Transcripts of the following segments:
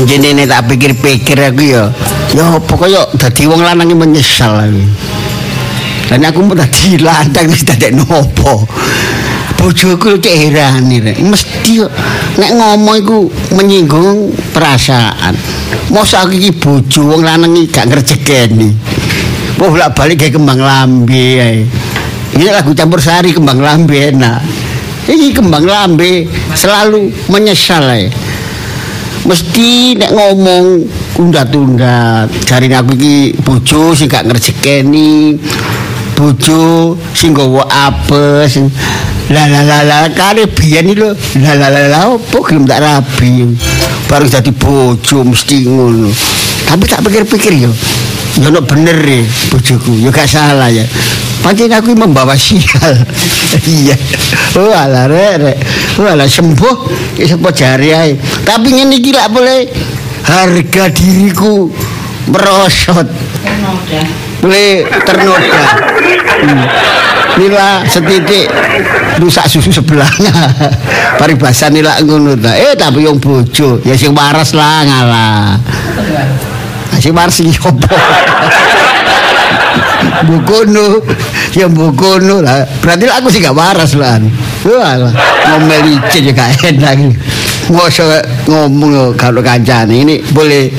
Anjene nek tak pikir-pikir aku ya. Ya apa kaya dadi wong lanang menyesal aku. Dan aku mau dadi lanang wis dadi nopo. Bojoku cek heran rek. Mesti nek ngomong iku menyinggung perasaan. Mosok aku iki bojo wong lanang iki gak ngerjekeni. Bolak balik kayak kembang lambe. Ini lagu campur sari kembang lambe enak. Ini kembang lambe selalu menyesal ae. Mesti nek ngomong tunda-tunda jarine aku iki bojo sing gak ngerjekeni. Bojo sing nggawa apes. La la la la kare biyen lho. La la la la opo gelem tak rabi. Baru jadi bojo mesti ngono. Tapi tak pikir-pikir yo. Ya ono bener ya bojoku, ya gak salah ya. Pancen aku membawa sial. iya. Oh alah rek rek. Oh sembuh sapa jari ae. Tapi iki lak boleh harga diriku merosot. Boleh ternoda. Hmm. Nila setitik rusak susu sebelahnya. Paribasan nila ngono ta. Eh tapi yang bojo ya sing waras lah ngalah. Sing waras iki opo? Bukono, ya bukono lah. Berarti aku sih gak waras lah. Wah, ngomel licin ya gak enak. Ngosok ngomong kalau kancane ini boleh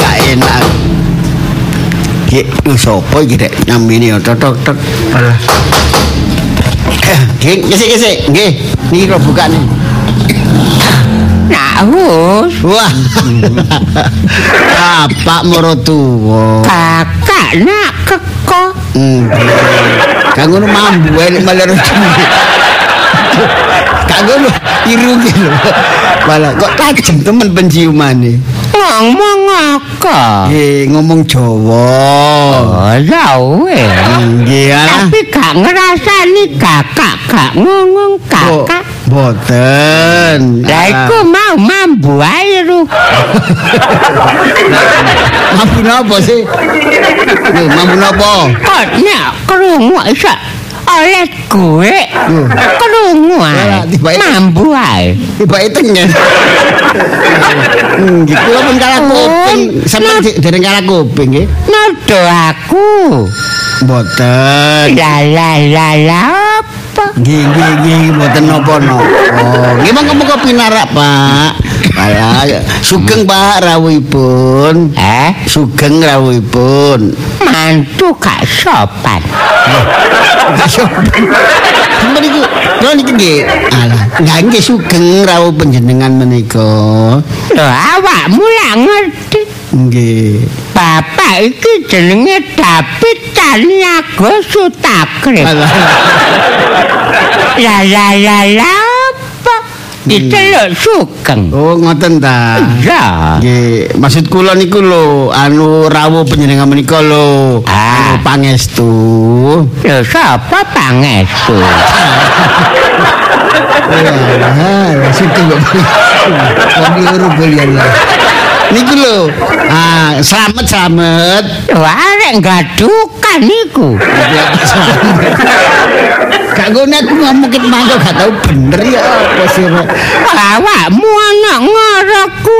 gak enak. Ki, sopo iki rek nyambini ya tok tok tok. Alah. Nggih, gesek-gesek. Nggih, niki kok buka nih. Nak wus, Wah. Bapak moro tuwa. kakak nak keko. Hmm. Kang ngono mambu ae nek malah Kang ngono irunge lho. Malah kok tajem temen penciumane. Ngomong apa? Nggih, ngomong Jawa. Oh, ya weh. Nggih, alah. Tapi gak ngerasani kakak, gak ngomong kakak. Boten. Lah iku mau mambu ae ru. mampu napa sih? Lho, mampu napa? Kok nek krungu iso oleh gue. Loh. Krungu ae. Mambu ae. Tibake tengen. Hmm, gitu lho pun kalah kuping. Sampe dereng kalah kuping nggih. Nodo aku. Boten. La la la la apa? Nggih nggih nggih mboten napa-napa. Nggih monggo monggo pinarak, Pak. Alah, sugeng Pak rawuhipun. Eh, Sugeng rawuhipun. mantu gak sopan. Sampeyan iku, lho niki nggih. Alah, nggih nggih sugeng rawuh panjenengan menika. Lho awakmu lak ngerti. Nggih. Bapak iki jenenge David Caniago. La la la la apa? Diceluk sugeng. Oh, ngoten ta. Ya. Nggih, maksud kula niku lho, anu rawuh panjenengan menika lho, Ah. anu pangestu. Lho sapa pangestu? Wah, situ kok. Kami bolian lah. Niku lho. Ah, selamat selamat. Lho arek gadukan niku. Gak ngono aku ngomong ket mangko gak tau bener ya apa sih. Awakmu anak ngaraku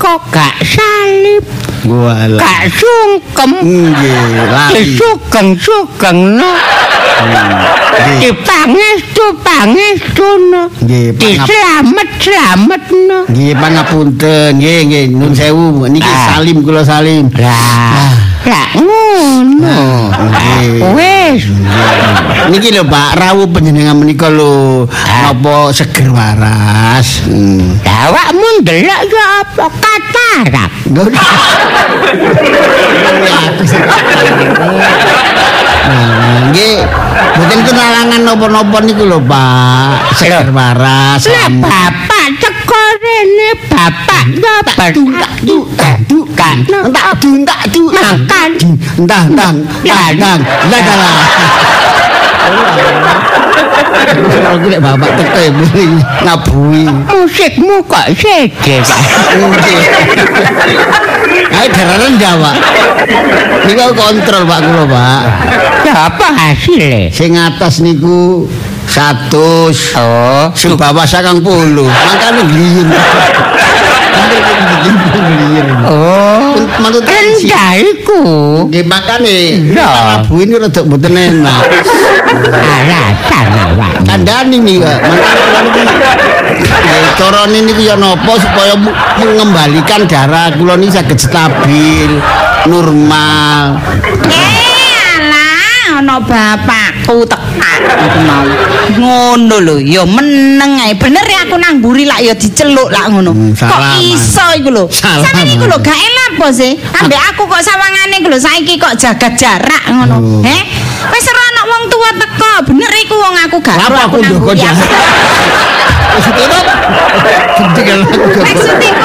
kok gak salib, Walah. gak sungkem. Nggih, lali. Disugeng-sugeng no. Nggih. Dipangestu pangestu no. Nggih, pangap- Diselamet selamet no. Nggih, pangapunten. Nggih, nggih, nun sewu. Niki Ah. salim kula salim. Lah, lah ngono. Wes, Niki lho Pak, rawuh panjenengan menika lho. Ah. Napa seger waras? Hmm. awakmu ndelok ya apa katarak. Nah, Nggih, mboten kenalangan napa-napa niku lho, Pak. Seger waras. Lah bapak rene bapak bertak Entak du, kan. Du, entak du. Makan. Entah. Lah, lah, lah. Aku lek bapak teko muni ngabui. musikmu kok sege. Nggih. Ayo dararan Jawa. Niku kontrol Pak kula, Pak. Ya apa hasilnya? Sing atas niku 100. Oh, Sing bawah 90. Makane gliyun. Oh. Mantu tensi. Rendah iku. Nggih makane. Iya. Bu ini rada mboten enak. Alasan awak. Kandhani nih kok. Makane kula niki eh, carane niku ya napa supaya mengembalikan darah kula niki saged stabil, normal. Eh, alah, ana bapakku aku mau. Ngono lho, ya meneng ae. Bener ya aku nang mburi lak ya diceluk lak ngono. Hmm, kok iso iku lho? Sampeyan iku lho gak enak apa sih? Ambek aku kok sawangane iku lho saiki kok jaga jarak ngono. Heh? Wis ora ana wong tua teko. Bener iku wong aku gak ero aku nang mburi. jarak? Maksudnya aku. Maksudnya iku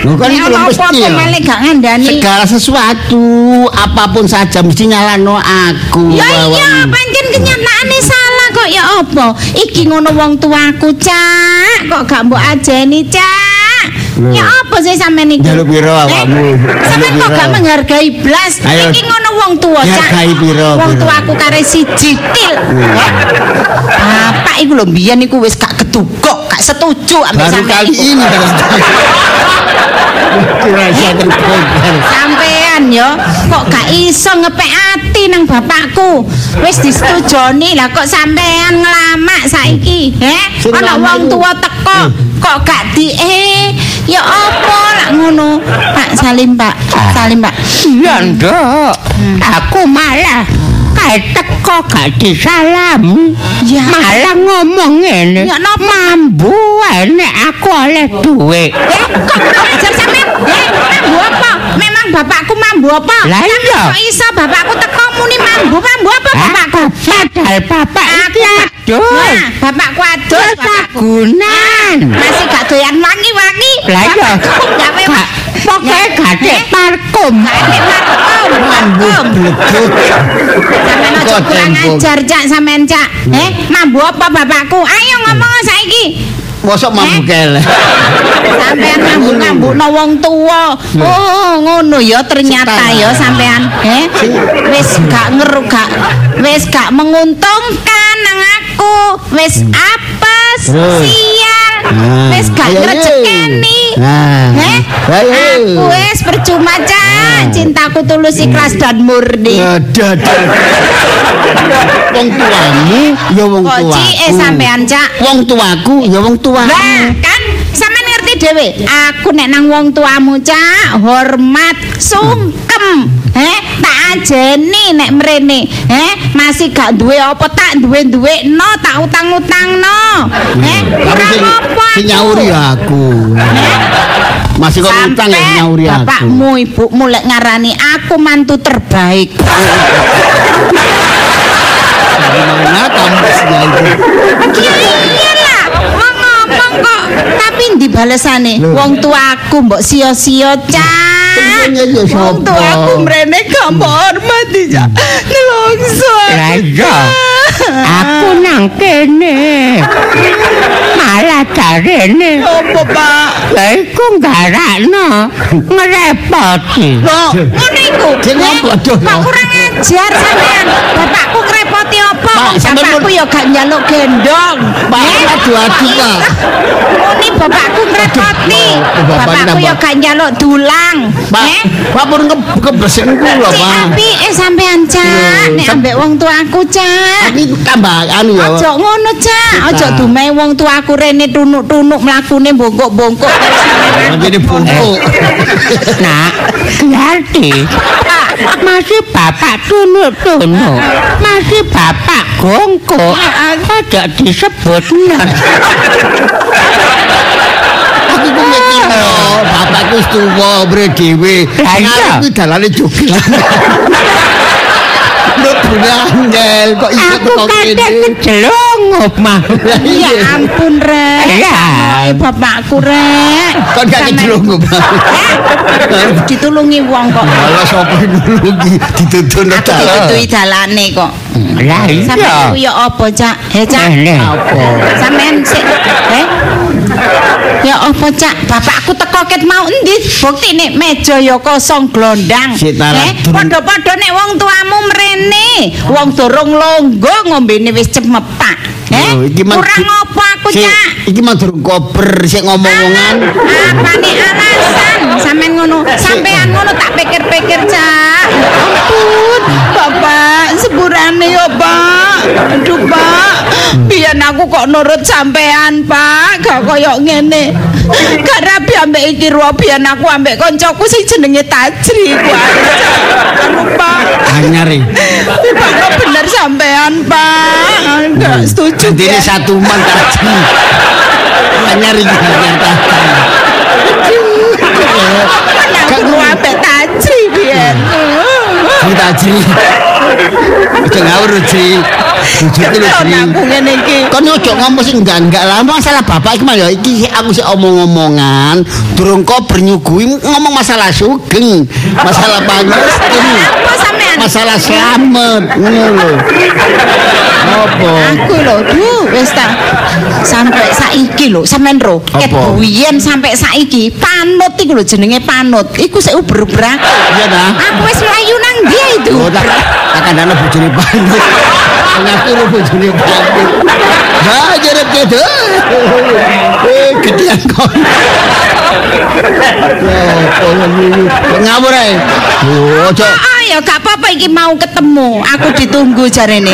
paling renggak ngono lho, Cak. Lho, kan Nek iku ana lho mesti apa-apa ya. malah gak ngandani. Segala sesuatu, apapun saja mesti nyalano aku. Ya iya, pancen kenyataane salah kok ya apa? Iki ngono wong tuaku, Cak. Kok gak mbok ajeni, Cak? Ya apa sih sampean iki? Jaluk piro awakmu? Eh, Sampean Jaluk kok gak menghargai blas? Iki ngono wong tua, Cak. Hargai piro, Wong tuaku kare siji til. Bapak iku lho mbiyen iku wis gak ketugok, gak setuju ambek Baru kali ini baru terbongkar. Sampean yo kok gak iso ngepek ati nang bapakku. Wis disetujoni lah kok sampean ngelamak saiki, he? Sing Ana wong tua teko kok gak di eh ya apa lah ngono. Pak Salim, Pak. Salim, Pak. Iya, Nduk. Aku malah kae teko gak disalam. Ya. Malah ngomong ngene. Ya, napa? Mambu wae nek aku oleh duit. Eh, kok ajar sampean? Eh, mambu apa? Memang bapakku mambu apa? Lah iya. Kok iso bapakku teko muni mambu? Mambu apa bapakku? Padahal bapak iki adus. Nah, bapakku adus bapakku. Gunan. Masih gak doyan wangi-wangi. Lah iya. Bapakku gawe Gak pokoke gak dek parkum. Bleduk. Sampeyan aja kurang ajar, Cak, sampean, Cak. Eh, mambu apa bapakku? Ayo ngomong saiki. Mosok mampu Eh? keleh. Sampean mambu-mambukno wong tuwa. Oh, ngono ya ternyata ya sampean. Eh, wis gak ngeru gak wis gak menguntungkan nang aku. Wis apes, Terus? sial. Nah, Wis gak ngrejekeni. Nah, Eh, ayo. aku wis percuma, Cak. Cintaku tulus ikhlas dan murni. Ada, ada. Wong tuamu, ya wong Kok tuaku. cike sampean, Cak? Wong tuaku, ya wong tuamu. Lah, kan sampean ngerti dhewe. Aku nek nang wong tuamu, Cak, hormat, sungkem. Heh, tak ajeni nek mrene. Heh, masih gak duwe apa tak duwe-duwe no, tak utang-utangno. Heh, Kamu kurang sing, apa sing nyauri aku. Masih kok utang ya nyauri aku. bapakmu, ibumu lek ngarani aku mantu terbaik. Ngomong kok tapi ndi balesane? Lho. Wong tuaku mbok sia-sia, Cak. Wong tuaku mrene gak mbok hormati, Cak. Nelongso. Lah iya. Aku nang kene. Malah jarene. Apa, Pak? Lah iku garakno ngrepoti. Loh, ngono iku. Apa, aduh, kurang ajar sampean. Bapakku ngrepoti apa? Bapakku ya gak njaluk gendong. Adu-adu, kok Pak. iso? Muni bapakku ngrepoti. Bapakku ya gak njaluk dulang. Pak, Eh, Pak pun ke kebersihin kula, Cik Pak. api eh sampean cak Lho, nek ambek wong tuaku cak Iki tambah anu ya. Aja ngono cak aja dume wong tuaku rene tunuk-tunuk mlakune bongkok-bongkok Jadi bungkuk. Nak, ngerti? Masih bapak tunuk-tunuk. Masih bapak disebut. Aku ku mikir, oh, bapakku wis tuwa, dhewe. Lah iya. Ngarep kuwi dalane jogelan. Mlebu angel kok iso Aku teko kate kejelungup mah. Lah Ya iya. ampun rek Iya. Saknoe bapakku rek Kon gak Pak. Eh, ditulungi wong kok Malah sapa nulungi dituntun Aku ditutui dalane kok Lah Sampeyan iya. iku ya apa cak He cak Ini. Apa? Sampeyan sik eh Ya apa cak? Bapakku teko ket mau endi? Bukti nek meja ya kosong glondang. Eh durung- padha-padha nek wong tuamu mrene. Wong dorong longgo ngombene wis cemepak eh iki man- kurang apa aku Sik, Cak? iki mau durung kober sik ngomong-ngomongan. Apa nih alasan? Sampean ngono, sampean ngono tak pikir-pikir, Cak. Ampun, Bapak, sepurane yo, Pak. Aduh, Pak. Biyen aku kok nurut sampean, Pak. Gak koyo ngene. Gak rabi ambek iki ruwa biyen aku ambek koncoku sing jenenge Tajri. Anu, Pak. Anyar iki. Tiba bener sampean, Pak. Gak setuju. Jadi ini satu man tadi. Anyar iki anyar tadi. Gak gua ambek Tajri biyen. Kita Jri. Ojo ngawur Jri. Bujurku lho Jri. Aku ngene iki. Kon ojo ngomong sing enggak-enggak lah masalah bapak iki mah ya iki aku sik omong-omongan durung kok bernyugui ngomong masalah sugeng, masalah pangestu, Apa sampean? Masalah selamat ngono lho. Apa? Aku lho, duh, wis ta. Sampai saiki lho, sampean ro. Ket Apa? biyen sampai saiki panut iku lho jenenge panut. Iku sik uber-uber aku. Iya dah. Aku wis mlayu nang dia itu. Oh, tak akan ana bojone pandit. Ngaku lu bojone pandit. Ha, jerep gitu. Eh, gedean kon. Ngawur ae. Oh, ojo. Ah, ya gak apa-apa iki mau ketemu. Aku ditunggu jarene.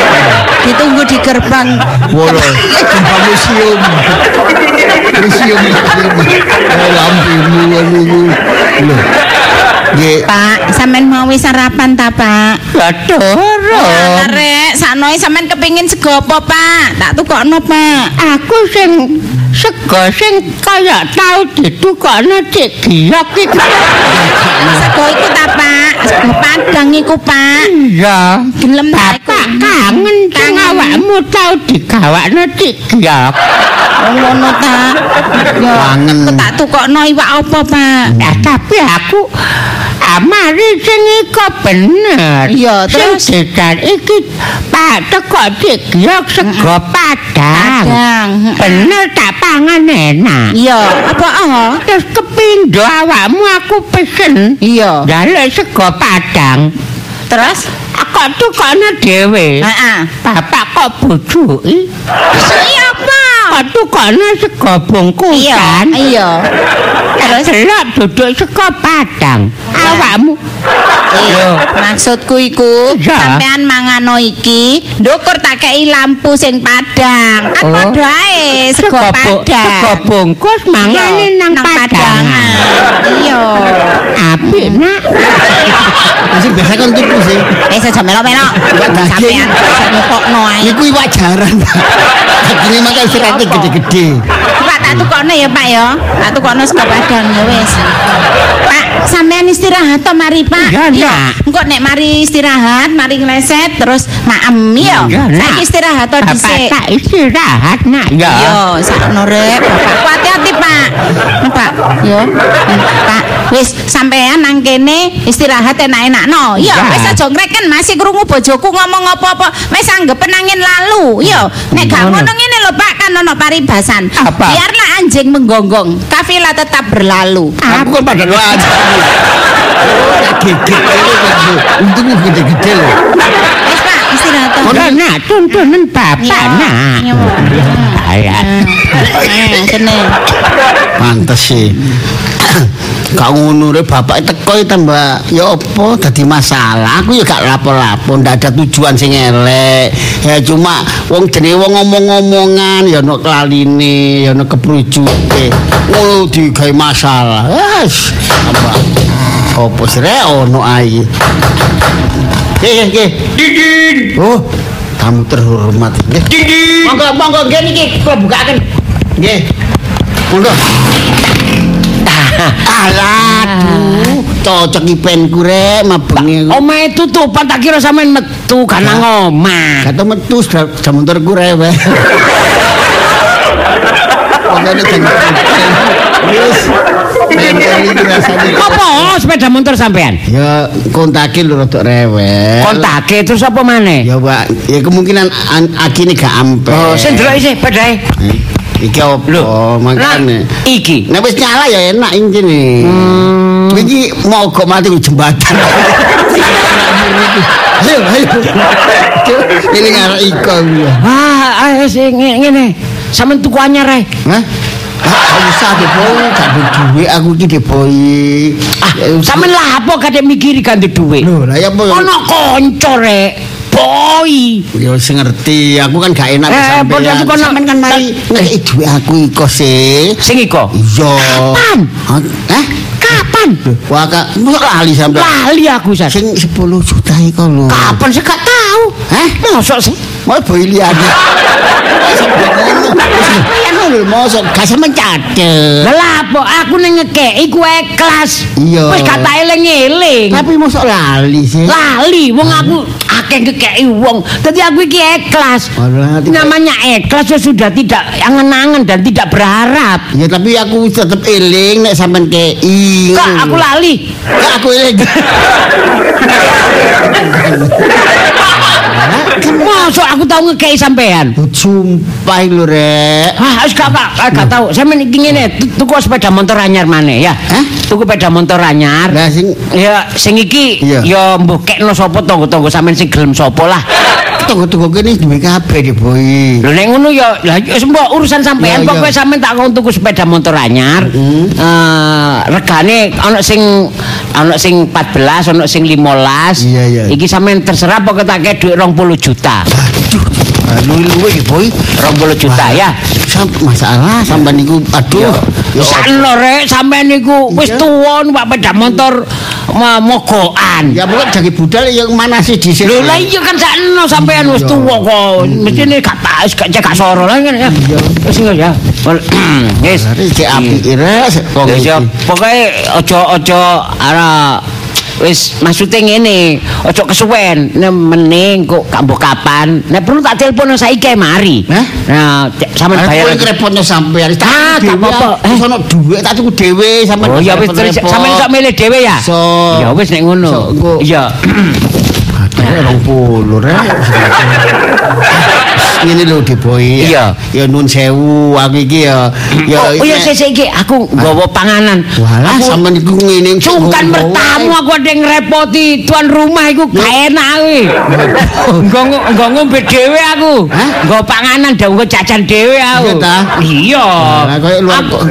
Ditunggu di gerbang. Wolo, gempa museum. Museum. Oh, lampimu anu. Lho. Nggih. Pak, sampean mau sarapan ta, Pak? Aduh, Arek, saknoe sampean kepengin sego apa, Pak? Tak tukokno, Pak. aku sing sego sing kaya tau ditukokno Cik Giok iki. Sego iku ta, Pak? Sego Padang iku, Pak. Iya. Gelem ta iku? Bapak kangen sing awakmu tau digawakno Cik Giok. Oh, ngono ta. Kangen. tak tukokno iwak apa, Pak? Nah, tapi aku amari sing iko bener. Iya, terus? Didan iki Pak teko Giok sego Padang. Padang. Bener tak pangan enak. Iya, apa oh? Terus kepindo awakmu aku pesen. Iya. Jaluk sego Padang. Terus? Aku tukokno dhewe. Heeh. Bapak kok bujuki? Iya, Pak. Kok tukokno sego Iya, bungkusan? iya. Terus delok duduk sego Padang. Awakmu Iya, maksudku iku sampean mangano iki ndukur tak kei lampu sing padang. Kan Oh. padha ae sego padang. sego bungkus mangane nang Padang. Iya. Apik nak. Masih biasa kan tuku sih. Eh sejo melok-melok. Daging. Sampean iso nyukokno ae. Iku iwak jaran. Ini makan seratnya gede-gede. Pak tak tukokno ya, Pak ya. Tak tukokno sego padang ya wis. Pak, sampean istirahat to mari, Pak. Iya, Nak. Engko nek mari istirahat, mari ngleset terus maem ya. Iya. Saiki istirahat to dhisik. tak istirahat nak ya. Iya, sakno rek. Bapak hati-hati, Pak. Nah, Pak, yo. Hmm, Pak, wis sampean nang kene istirahat enak-enak no. Yo, Iya. wis aja ngreken masih krungu bojoku ngomong apa-apa. Wis anggap penangin lalu. Yo, nek gak Ngono. ngene lho, Pak, kan ono paribasan. Apa? Biarlah anjing menggonggong, kafilah tetap berlalu. Aku kan pada aja. Gigit ini kan. Untungnya gede-gede loh. Ora nak tuntunan bapak nak. Ayat. Eh, kene. Pantes sih. Kak ngono rek bapak teko tambah ya apa dadi masalah. Aku ya gak lapo-lapo, ndak ada tujuan sing elek. Ya cuma wong jenenge wong ngomong-ngomongan ya ono klaline, ya ono keprujute. Ngono digawe masalah. Wes, apa? Apa sih ono ae. Nggih, nggih, nggih. Didin. Oh, tamu terhormat. Nggih. Didin. Monggo, monggo nggih niki kula bukaken. Nggih. Monggo. Alah, cocok ipenku rek mabengi. Omahe tutupan tak kira sampean metu kana ngomah. Kata metu jam motorku rewe. Pokoknya jangan Wis. Apa sepeda motor sampean? Ya kontake lho rada rewel. Kontake terus apa maneh? Ya Pak, ya kemungkinan an- akine gak ampe. Oh, sing delok isih pedae. Eh, Iki opo makane. Iki. Nek wis nyala ya enak iki nih. Hmm. Iki mau kok mati ku jembatan. ayo, ayo. Ini ngarep iko ya. Wah, ayo sing ngene. sampean tuku anyar ae. Hah? Gak usah deh boy, gak ada duit aku iki boy. Ah, sampean lah apa kadek mikiri ganti duit. Loh, lah ya boy. Ono kanca rek. Boy. Ya wis ngerti, aku kan gak enak Eh, sampean. aku kono- Sampean kan mari ngeki duit aku iko sih. Sing iko. Iya. Kapan? Hah? Kapan? Wah, kak, lali sampean. Lali aku San. Sing 10 juta iko lho. Kapan sih gak Hah? Mosok sih? Mau. Sampeyan lho, mosok gak sampean cadet. Lah apa aku ning ngekeki ku ikhlas. Iya. Wis gak tak eling-eling. Tapi mosok lali sih. Lali wong aku akeh ngekeki wong. Dadi aku iki ikhlas. Namanya ikhlas ya sudah tidak angen-angen dan tidak berharap. Ya tapi aku tetep eling nek sampean kei. Kak, aku lali. Kak, aku eling. Mosok aku tau ngekeki sampean. Sumpah lho rek. Ah, wis gak gak gak- tau. Sampeyan iki ngene, tu- tuku sepeda motor anyar maneh ya. Hah? Tuku sepeda motor anyar. Lah sing Ya sing iki ya mbok kekno sapa tangga-tangga sampean sing gelem sapa lah. Tunggu-tunggu kene duwe kabeh deh boy. Lho nek ngono ya lah ya mbok urusan sampean pokoke sampean tak kon tuku sepeda motor anyar. Eh regane ana sing ana sing 14, ana sing 15. Iya, iya. Iki sampean terserah pokoke tak dhuwit 20 juta. Aduh, luwe ya boy. 20 juta ya. Sam masalah sampean niku aduh. Ya Sakno rek sampean niku wis Iya. tuwa numpak sepeda motor mogokan. Ya pokok jagi budal yang mana sih di sini? Lho lah iya kan sakno sampean wis Iya. tuwa kok. Mestine gak tak wis gak cek soro lah kan ya. Wis ngono ya. Wis. Cek api Wis ya iki. pokoke aja-aja ara wis maksude ngene, aja kesuwen, nek mening kok gak mbok kapan. Nek perlu tak telepon saiki mari. Nah, sampean Aku bayar. yang repotnya sampean. Ah, gak apa-apa. Wis ono dhuwit tak tuku dhewe sampean. Oh ya wis sampean sok milih dhewe ya. So. Ya wis nek ngono. Iya. Rong puluh rek. Ini lho di boy. Iya. Ya nun sewu aku iki ya. Ya Oh iya sik sik iki aku nggawa panganan. Walah sampean iku ngene. Sungkan bertamu aku ada yang tuan rumah iku gak enak kuwi. Engko engko ngombe dhewe aku. Nggo panganan dan nggo jajan dhewe aku. Iya ta? Iya. Lah koyo luar kota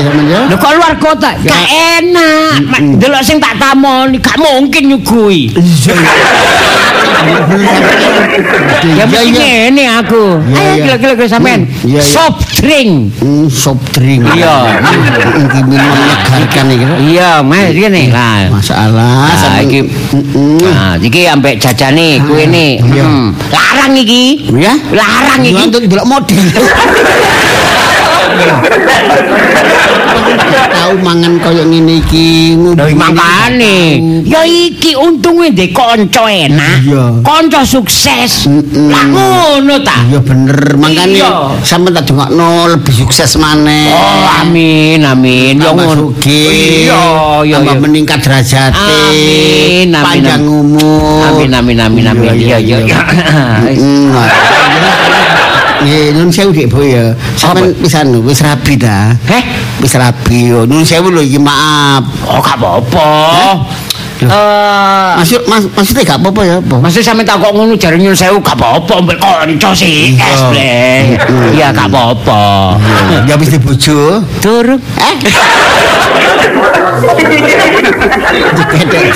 sampean ya. Lho kok luar kota gak enak. Delok sing tak tamoni gak mungkin nyugui. Ya mesti ngene aku. Ayo gila-gila sampean. Hmm. Soft drink. Hmm, soft drink. Iya. Iki minum menyegarkan iki. Iya, Mas ngene. Lah. Masalah Nah, iki. Nah, iki ambek jajane kuwi ne. Hmm. Larang iki. Ya? Larang iki. untuk delok model. Tahu mangan koyo ngene iki, iki. Ya iki untunge ndek kanca enak. Kanca sukses. Lah ngono ta. Iya bener, Iya. sampean tak dongakno lebih sukses maneh. Oh, amin, amin. Ya tambah ngono. Iya, iya, tambah meningkat derajate, Amin, amin, panjang umur. Amin, amin, amin, amin. Iya, iya, Nggih, nun sewu Dik Boy ya. Sampeyan pisan lho, wis rabi ta. Heh? Wis rabi yo. Nun sewu lho iki maaf. Oh, gak apa-apa. Loh. Eh, Maksud mas, maksudnya gak apa-apa ya, Bo? Masih sampe tak kok ngono jare nyun sewu gak apa-apa mbek kanca sih. Iya. Es bleh. Iya gak apa-apa. Ya wis dibojo. Durung. Eh. Dipedek.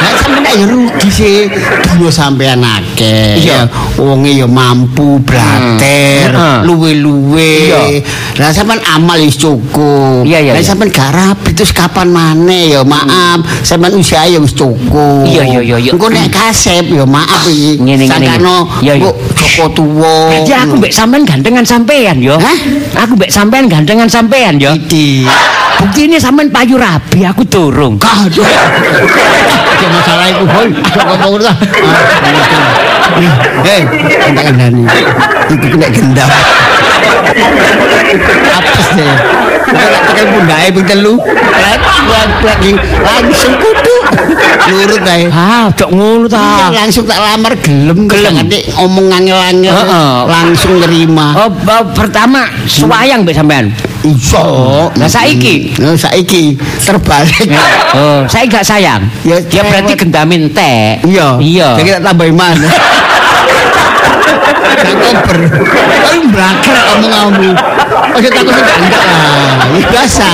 Lah sampeyan ya rugi sih. Dulu sampean akeh. Iya. Wonge ya mampu blater, Hmm. Luwe-luwe. Lah sampean amal wis cukup. Lah sampean gak rapi terus kapan maneh ya maaf. Sampean usia ya wis cukup. Iya, iya, iya, iya. Engko nek kasep ya maaf iki. Ngene, ngene, Sakano iya. kok Joko tuwa. Berarti aku mbek sampean gandengan sampean yo. Hah? Aku mbek sampean gandengan sampean yo. Iki. Bukti ini sampean payu rabi aku durung. Aduh. Ada masalah itu, boy. Kok ngomong dah. Hei, entak kandani. Iku kena gendam. Apes deh. Tak tekan pundake ping telu. Plek plek langsung kudu. Lurut ae. Ah, cok ngono Iya, ta. langsung tak lamar gelem Gelem. Nanti ngomong angel-angel langsung nerima. Oh, pertama suwayang mbek sampean. Iso. Lah saiki? Nah, saiki terbalik. Oh, saya gak sayang. Ya, Ya berarti gendamin teh. Iya. Iya. Jadi tak tambahin mana? Gak kober. Tapi mblaker omonganmu. Ojo takut sing enggak lah. Ya biasa.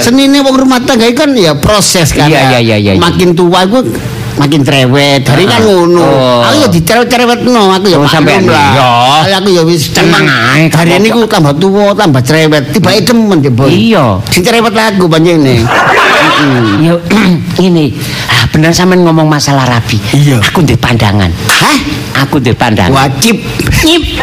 Senine wong rumah tangga kan ya proses kan. Iya, ya. iya, iya, iya, iya. Makin tua gue makin cerewet. Hari kan ngono. Oh. Aku ya dicerewet-cerewetno, aku ya sampean iya. Kaya Aku ya wis Tenang ae, gak Hari ini apa-apa. ku tambah tua, tambah cerewet. Tiba demen ya, Boy. Iya. Sing cerewet aku. Ya ini ah, bener sampean ngomong masalah rabi. Iya. Aku ndek pandangan. Hah? Aku ndek pandangan. Wajib. Nyip.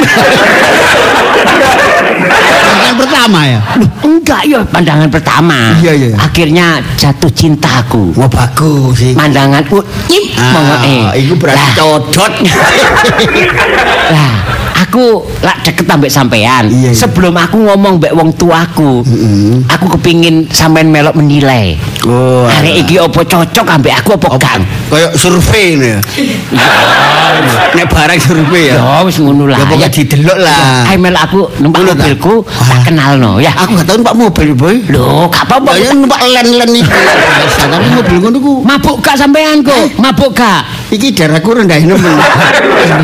Yang pertama ya. Loh, enggak ya pandangan pertama. Iya, iya. Akhirnya jatuh cintaku. Wah bagus sih. Pandanganku nyip monggo, eh. Ah, itu berarti Lah, codot. Lah, aku lak deket ambek sampean. Iya, iya. Sebelum aku ngomong mbek wong tuaku, Mm-mm. aku kepingin sampean melok menilai. Oh, Hari iki opo cocok ambek aku opo gak? kayak survei nih. Nek barang survei ya. Ya wis ngono lah. Ya pokoknya didelok lah. Ayo melok aku numpak mobilku tak Ah. kenalno ya. Aku gak tahu numpak mobil, Boy. Lho, gak apa-apa. Ya numpak len-len iki. Tapi mobil ngono ku Mabuk gak sampean kok? Mabuk gak? iki darahku rendah nemen.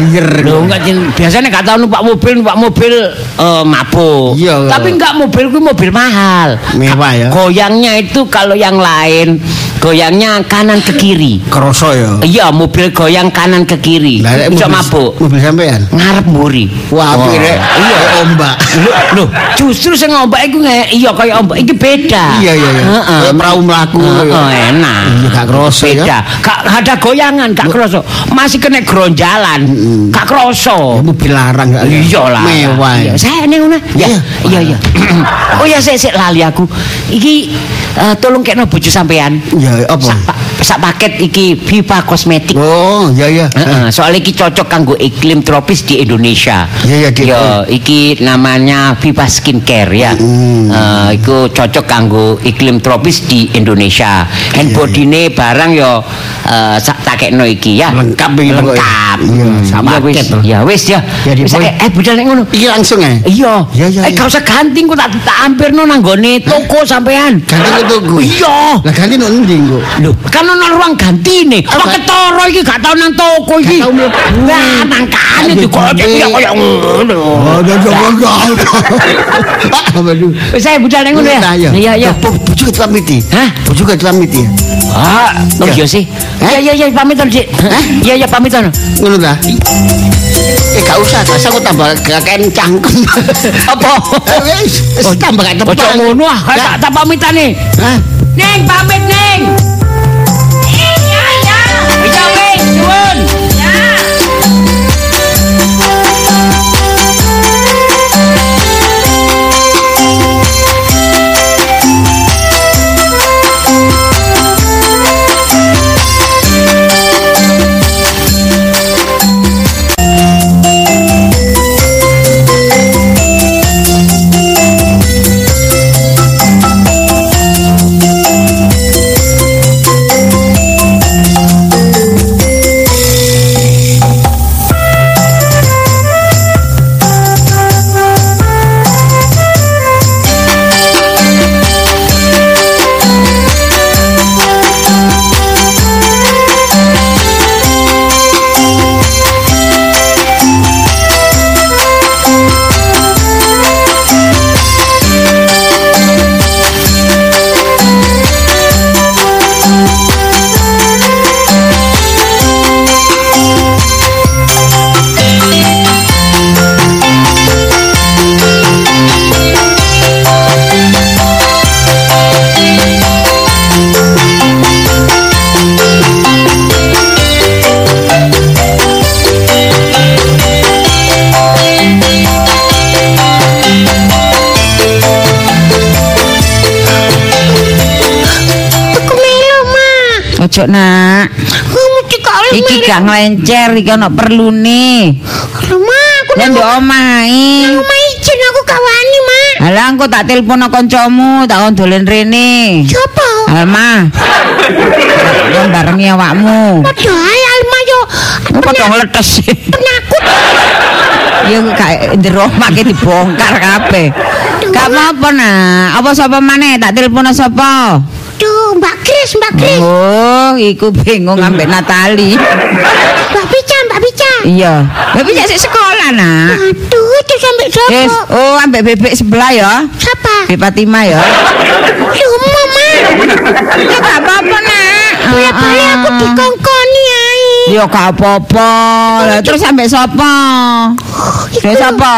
Liar. Lho enggak Cin. biasanya gak tau numpak mobil, numpak mobil eh, mabuk. Iya. Tapi enggak mobilku mobil mahal. Mewah ya. Goyangnya itu kalau yang lain goyangnya kanan ke kiri. Kroso ya. Iya, mobil goyang kanan ke kiri. Lah, Bisa mabuk. Mobil sampean. Ngarep mburi. Wah, apik rek. Iya. Kayak ombak. Loh, justru sing ombak iku iya kaya ombak iki beda. Iya, iya, iya. Heeh. Kayak perahu melaku. Heeh, enak. Iya, gak kroso ya. Beda. Gak ada goyangan, gak kroso. Masih kena geronjalan. Gak kroso. Ya, mobil larang gak Iya lah. Mewah. Iya, ya. saya nih ngono. Ya, Iya. iya iya. oh ya saya sik lali aku. Iki eh, tolong kena bojo sampean. Ya apa? Sak, pa- sak paket iki Viva Kosmetik. Oh, iya iya. Heeh, soalnya iki cocok kanggo iklim tropis di Indonesia. Iya, iya, Yo, iki namanya Viva Skincare ya. Hmm. Eh, iku cocok kanggo iklim tropis di Indonesia. Hand Iya, bodine barang yo eh sak takekno iki ya. Lengkap iki. Lengkap. Iya, Hmm, sak ya wis. paket. Ya wis ya. Wis, eh, eh budal nek ngono. Iki langsung ya. Iya. Iya, iya, Eh iya. gak usah ganti kok tak tak ampirno nang gone toko sampean. Ganti toko. Iya. Lah ganti nang ndi kok? Lho, kan ono ruang gantine. Oh, Kok gak- ketara iki gak tau nang toko iki. Gak tau mlebu. Nah, mangkane Aduh, dikocek gede. ya kaya ngono. ada coba kau. Aduh. Wis saya budal nang ngono ya. Iya, iya. Bujuk ke pamiti. Hah? Bujuk ke pamiti. Ah, oh iya sih. Hah? Iya, iya, iya, pamitan, Dik. Iya, iya, pamitan. Ngono ta? Eh gak usah, masa aku tambah kakek cangkem. Apa? Eh, Wis, wis tambah kayak Ojo tepang. ngono ah, Lah, tak tak pamitan nih. Hah? Neng, pamit, Neng. Gak nglencer iki ono perlune. Mak, aku Nek ndok omahe. Oma izin aku kawani, Mak. Halah engko tak telepon kancamu, tak kon dolen rene. Coba. Alma. Kon barengi awakmu. Padha ae Alma yo Engko padha ngletes. penakut. Ya gak ndero make dibongkar kabeh. Gak apa-apa nak. Apa sapa maneh tak telepon sapa? Duh, Mbak Kris, Mbak Kris. Oh, iku bingung ambek Natali. Mbak Pica, Mbak Pica. Iya. Tapi ya sik sekolah, Nak. Aduh, itu sampai Yes. siapa? Oh, ambek bebek sebelah ya. Siapa? Bebek Fatima ya. Loh, Mama. Ya gak apa-apa, Nak. Boleh-boleh aku dikongkoni ai. Ya gak apa-apa. Lah terus sampai sapa? Iku Sampai sapa?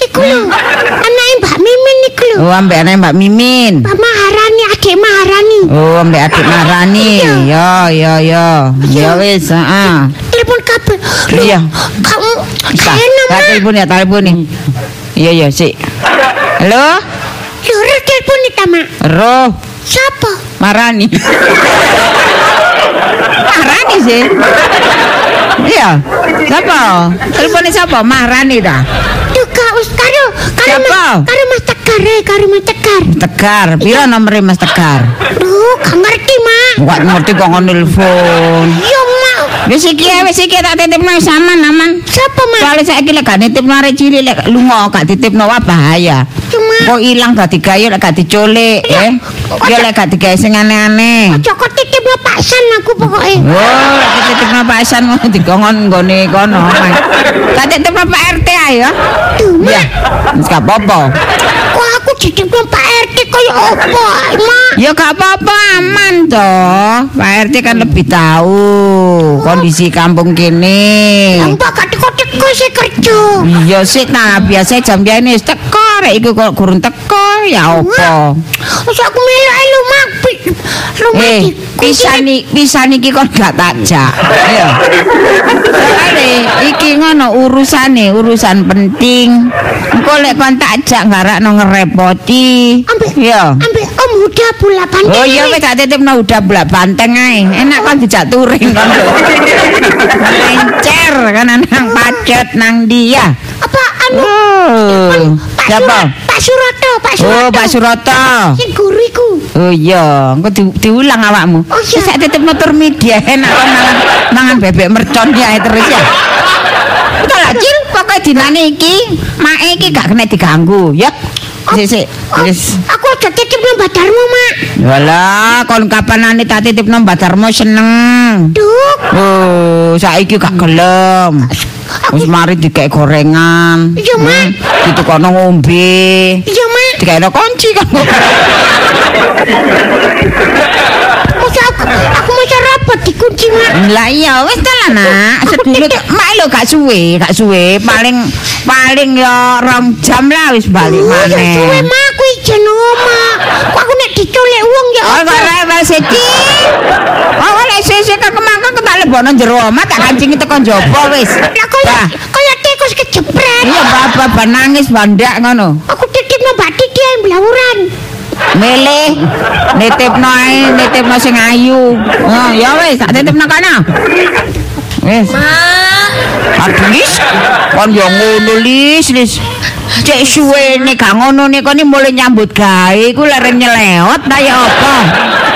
Iku lho. Anake Mbak Mimin iku lho. Oh, ambek anak Mbak Mimin. Mbak Maharani, adik Maharani. Oh, ambek adik Marani. Ya, ya, ya. Ya wis, heeh. Telepon kabel. Iya. Kamu Tak Mak. telepon ya, telepon nih. Iya, iya, sik. Halo? Lho, telepon nih, Mak. Roh, Siapa? Marani. Marani sih. Iya. Siapa? Teleponnya siapa? Marani dah. Duh, karo, karo, Siapa? Mas, karo Mas Tegar, eh, karo Mas Tegar. Tegar. Piro nomornya Mas Tegar? Duh, gak ngerti, Mak. Gak ngerti kok ngon nelfon. Yo, Mak. Wis iki ya, wis iki tak titipno sama aman. Siapa, Mak? Soale saiki lek gak nitipno arek cilik lek lunga gak dititipno wah bahaya. Cuma, Kok ilang gak digawe lek gak diculik, eh? Ya lek gak digawe sing aneh-aneh. Joko titip lo paksan aku pokoknya. Oh, lek titipno Pak Hasan ngono digongon nggone kono. Tak titipno Pak RT ayo. Duh, Ya, wis gak apa-apa. Kok aku titip Pak RT apa, ay, Mak? Ya gak apa-apa aman toh. Pak RT kan lebih tahu kondisi kampung kene. Mbak gak teko-teko sih kerja. Iya sih nah biasa jam kene wis teko rek iku kok gurung teko ya apa. Terus aku melok ae lu Mak. Lu Mak Eh, di- pisan iki pisan iki kon gak takjak. Iya. Soale iki ngono urusane, urusan penting. Engko lek kon takjak garakno ngerepoti. Ambek, Iya. ambek Om Huda bola banteng. Oh iya wis tak titipno udah bolak banteng ae. Enak kon dijak touring kon. Lencer kan nang pacet nang dia. Apa anu? Oh. Siapa? Pak Suroto, Pak Suroto. Oh, Pak Suroto. Sing guru iku. Oh iya, engko di, diulang awakmu. Oh, iya. Sak titipno media enak kon mangan, mangan bebek mercon ya terus ya. Lah, Cil. Pokoke dinane iki, mak iki gak kena diganggu, ya. Sik Wis. aku aja titip lo badarmu, Mak. Walah, kon kapanane tak titipno Mbak Darmo seneng. Duh, Oh, saiki gak gelem. Wis mari dikek gorengan. Iya, Mak. Ditukono ngombe. iya, Mak. Dikekno kunci kan. Aku, aku rapat dikunci, Mak. Lah iya wis ta lah nak. Sedulur mak lho gak suwe, gak suwe. Paling paling ya rong jam lah wis balik Oh, ya suwe, maneh. Mak. Aku ijen oma. Kok aku nek diculik wong ya Oh kok rewel siji. Oh oleh sisi ke kemangkang tak lebono jero omah tak kancingi tekan jaba wis. Lah Bah, kaya tikus kejepret. Iya bapak nangis bandak ngono. Aku titipno Mbak Didi yang belawuran. Milih nitipno ae, nitipno sing ayu. Oh ya wis tak titipno kono. Wis. Aduh lis, kon yo ngono lis lis. Cek suwe nek gak ngono nek kon mulai nyambut gawe iku leren nyelewet ta ya apa?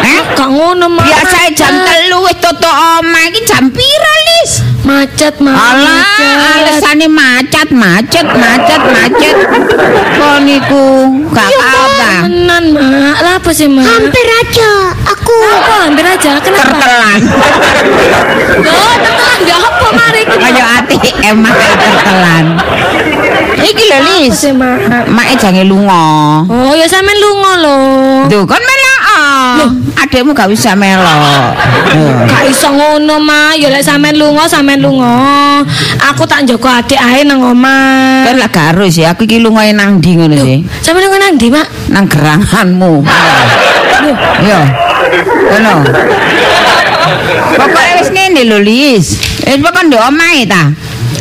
Eh? Gak ngono, Mak. Biasa jam telu wis toto omah iki jam piro lis? Macet. Alah, macet. alesane macet, macet, macet, macet. Kon iku gak kaop ta? Tenan, Mak. Lah apa sih, Mak? Hampir aja aku. Apa? Hampir aja. Kenapa? Kertelan. Loh, tenan. Gak apa, mari. Kaya ati emah kertelan. Iki lho lis. Mak jange lunga. Oh, ya sampean lunga lho. Duh, kon melok. Adekmu gak bisa melok. Gak iso ngono, Mak. Ya lek sampean lunga, sampean lunga. Aku tak njaga adik ae nang omah. Kan lah gak harus ya, aku iki lungae nang ndi ngono sih. Sampean lunga nang ndi, Mak? Nang geranganmu. Yo. Ngono. Pokoke wis ngene lho, Lis. Wis pokoke ndek omahe ta.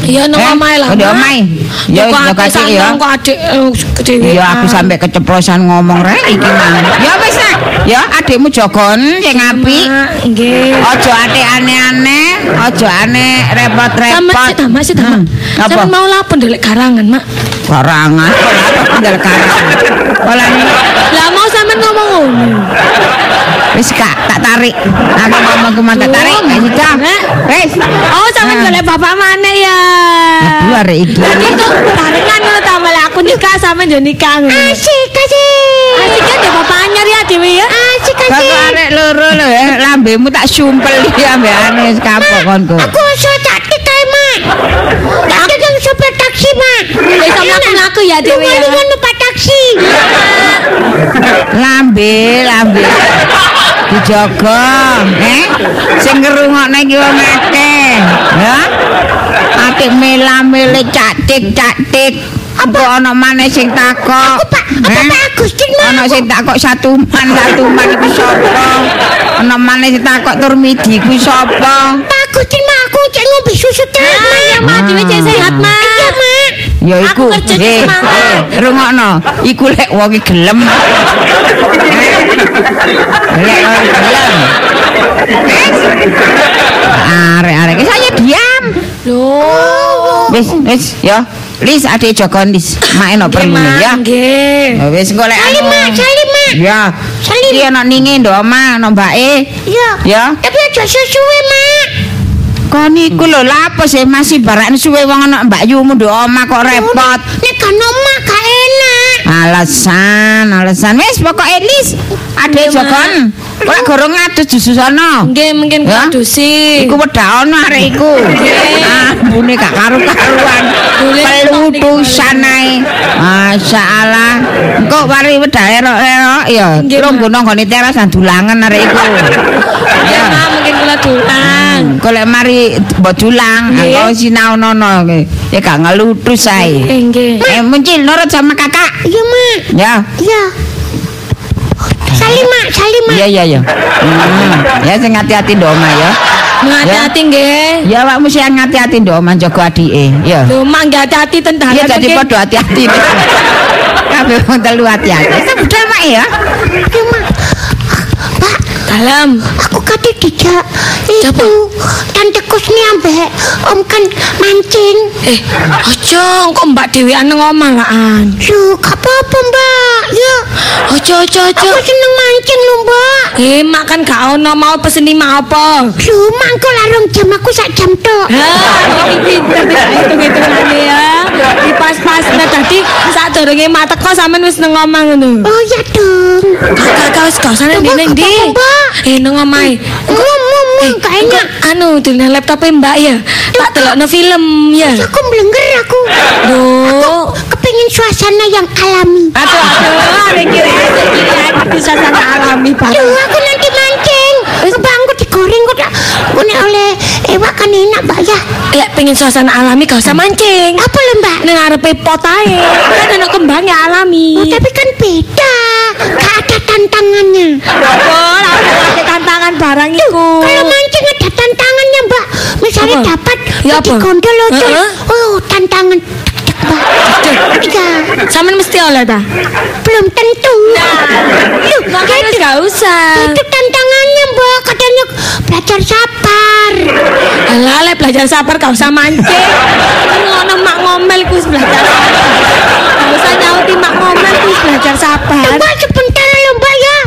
Iya nang Eh, omahe lah. Mak. omahe. Ya Ya wis kok adik adik ya. kok adik eh, kedewean. Iya aku sampai keceplosan ngomong rek iki mang. Ya wis nak. Ya adikmu jogon sing apik. Nggih. Ojo atik aneh-aneh, ojo aneh repot-repot. sih, tamat. Hmm. Apa? Sampeyan mau lapor ndelek garangan, Mak. Karangan, tinggal karangan. Olah ini, Lah mau sampean ngomong ngono. Wis kak, tak tarik. Aku ngomong kemana tak tarik, sida. Wis. Oh, sampean golek bapak mana ya? Aduh, arek iki. Jadi itu barengan ngono ta malah aku nikah sampean yo nikah ngono. Asik, asik. Asik kan ya bapak anyar ya Dewi ya. Asik, Kok asik. arek loro lho ya, lambemu tak sumpel ya ambek anu wis kapok konku. Aku iso cantik kae, Mak. Mak. Wis sama aku laku ya dhewe ya. Taksi. Lambe, lambe. Dijaga, eh? Sing ngrungokne iki wong akeh. Ya. Atik mela-mele catik-catik. Apa ana maneh sing takok? Apa Eh? Pak Agustin? Ana sing takok satu man satu man iku sapa? Ana maneh sing takok Turmidi kuwi sapa? Pak Agustin Mak aku cek ngombe susu terus Mak. Ya Mak, dhewe cek sehat Mak. Iya Mak. Ya iku, eh, eh, rungokno. Iku lek wong gelem. Lek wong gelem. Arek-arek iki saya diam. Loh. Wis, wis, ya. Lis ade jogon Lis. Mak eno perlu ya. Nggih. Wis engko lek Salim Mak, salim Mak. Ya. Salim. Iki ana ninge ndok omah, ana mbake. Iya. Ya. Tapi aja susuwe Mak. Kon iku lho lha apa sih masih barak suwe wong ana Mbak Yumu ndok omah kok repot. Nek kan omah gak enak. Alasan, alasan. Wis pokoke Lis ade Nggih, jogon. Kok gorong ngadus sono. Nggih mungkin kadusi. Iku wedaono arek iku. Ambune gak karu-karuan. Boleh Pelutusan ae. Masyaallah. Engko mari wedahe erok-erok ya. Mak. mbono nggone teras dan dulangan arek iku. Ya mungkin kula dulang. Kok lek mari mbok dulang, Nggih. engko sinaonono ya gak ngelutus ae. Eh, nggih. Eh muncul nurut sama kakak. Iya Mak. Ya. Iya. Salim Mak, salim Mak. Iya iya iya. Hmm. Ya sing hati-hati ndok omah ya. Hati-hati nggih. Ya awakmu sing hati-hati ndok omah jaga adike. Ya. Lho mak nggak hati-hati tentang Iya dadi padha hati-hati. Kabeh wong telu hati-hati. Wis budal mak ya. Iya Mak. Pak, Dalam. aku kate tidak itu tante Kusni ambek Om kan mancing. Eh, ojo kok Mbak Dewi nang omah laan. Lu gak apa-apa Mbak. Ya, Ojo ojo ojo. aku seneng mancing lho Mbak. Eh, mak kan gak ono mau pesen lima apa. Lu mangko larung jam aku sak jam tok. Hah, iki pinter hitung-hitungane ya. Di pas-pas nah tadi saat dorongnya mak teko sampean wis nang omah ngono. Oh ya dong. Kakak kau kau sana di neng di. Mbak. Eh nang omahe. Gak Enggak, enak. anu dengan laptopnya mbak ya tak telokno film ya Aku melenger aku. Duh Kepengin suasana yang alami. aduh aduh ada kira ada kira bisa sana alami banget aku nanti mancing. Mbak aku digoreng kok. Nek oleh ewak kan enak Mbak ya. lek pengen suasana alami gak usah mancing Apa lho Mbak? ngarepe pot ae kan ada kembangnya alami Oh, tapi kan beda. Gak ada tantangannya. oh ada tantangan barang iku Kalau mancing ada tantangannya Mbak. Misalnya Apa? dapat Ya di loh. Heeh. Oh, tantangan. Mbak. Iya. Sampean mesti oleh ta Belum tentu. Loh, makanya itu, gak usah itu tantangannya Mbak. Katanya belajar sabar. Alah, belajar sabar gak usah mancing. Ngono mak ngomel ku belajar sabar. Gak usah nyauti mak ngomel ku belajar sabar. Mbak sebentar loh Mbak ya.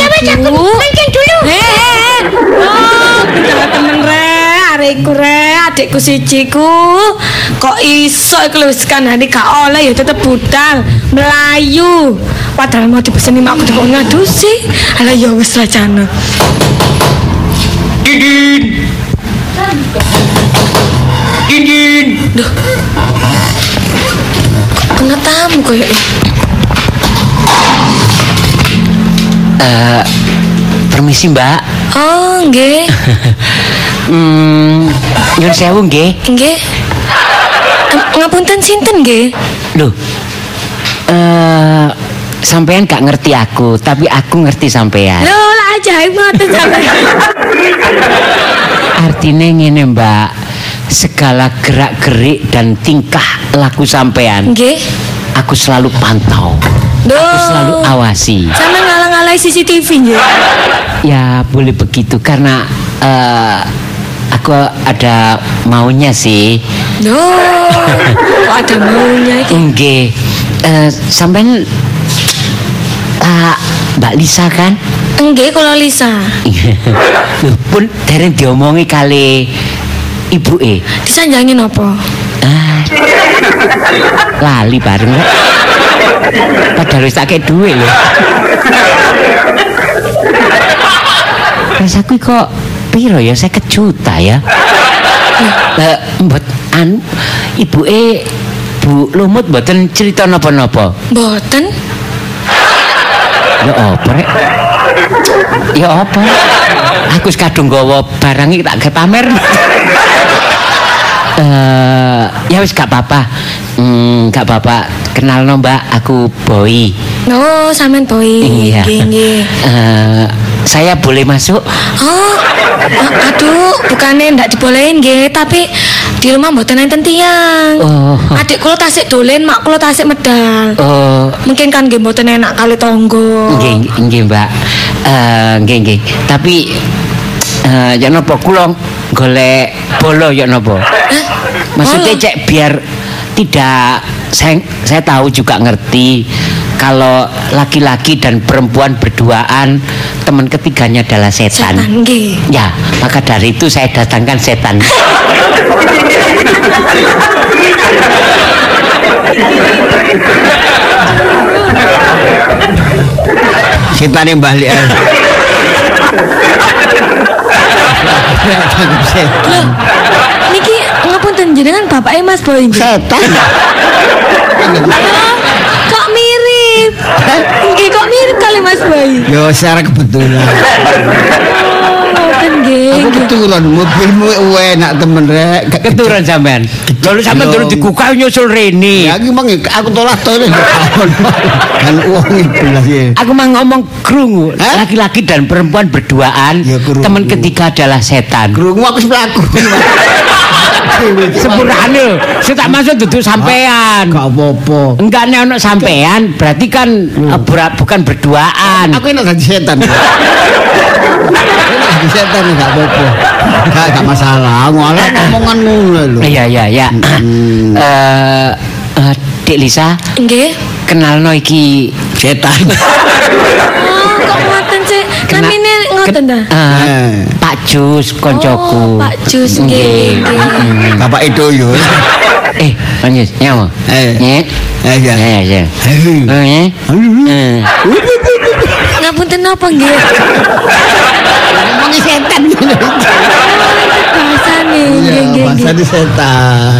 Ya wes aku mancing dulu. Eh, oh, bicara temen re, adikku re, adikku sijiku. Kok iso iku wis kanane gak oleh ya tetep budal, Melayu. Padahal mau dipeseni mak aku dikok ngadusi. Alah ya wis lah jana. Didin. Didin. Kena tamu koyo Eh, permisi mbak Oh, nggih. hmm, nyun sewu nggih Nggih. Ngapunten sinten nggih? Loh eh sampean gak ngerti aku tapi aku ngerti sampean Lho, lah ajaib ngoten sampeyan. artinya ngene mbak segala gerak gerik dan tingkah laku sampean Nggih. aku selalu pantau Duh. aku selalu awasi Sama ngalang-alai CCTV nggih. ya boleh begitu karena eh, aku ada maunya sih Duh. Kok ada maunya iki? Nggih. Eh sampean ah, Mbak Lisa kan? Nggih, kula Lisa. Pun dereng diomongi kali ibuke. Disanjangin apa? Ah. Lali bareng. Padahal wis tak duwe lho. Rasaku kok piro ya 50 juta ya. Eh mbot an ibuke Bu Lumut mboten cerita napa-napa. Mboten. Ya apa rek? Ya apa? Aku wis kadung gawa barang iki tak kepamer. Eh, ya wis gak apa-apa. Hmm, gak apa-apa. Kenal no Mbak, aku Boy. Oh, sampean boy. Iya. Nggih, nggih. Eh, saya boleh masuk? Oh, a- aduh, bukannya ndak dibolehin nggih, tapi di rumah mboten enten tiang. Oh. Adik kula tasik dolen, mak kula tasik medal. Oh, Mungkin kan nggih mboten enak kali tonggo. nggih nggih Mbak. Eh, nggih nggih. Tapi eh ya napa kula golek bolo ya napa? Maksudnya Bolo? cek biar tidak saya saya tahu juga ngerti kalau laki-laki dan perempuan berduaan teman ketiganya adalah setan. Setan nggih. Ya, maka dari itu saya datangkan setan. Setan yang balik. eh. Niki ngapunten jenengan bapake Mas Boy. Setan. Ah, Kok mirip? Nggih kok mirip kali Mas Boy. Yo secara kebetulan. Nggih. Aku kebetulan mobilmu enak temen rek. Gak Keturun sampean. Lalu sampean turun digukau nyusul Reni. Ya aku mang aku tolak tolak kan itu lah sih. Aku mau ngomong krungu, laki-laki dan perempuan berduaan, Ya, krungu. teman ketiga adalah setan. Kerungu aku sepelaku. Sepurane, saya tak masuk duduk sampean. Gak apa-apa. Enggak nek ono sampean, berarti kan eh, bera- bukan berduaan. Aku enak jadi setan. Enak jadi setan gak apa-apa. Gak, gak masalah. Ngolah ngomongan ngono lho. Iya iya iya. Hmm. Eh eh, Dik Lisa, Nggih. kenalno iki Setan. Oh, kok ngoten sih? Kena- Namine ngoten ta? eh, Eh, Pak Jus koncoku. Oh, Pak Jus, nggih. Bapak itu yo. Eh, Jus, nyawa. Eh. Nyek. Eh, ya. Ya ya. Eh. Eh. Ngapunten napa nggih? Ngomongin setan gitu. Bahasane nggih nggih bahasa nggih. di setan.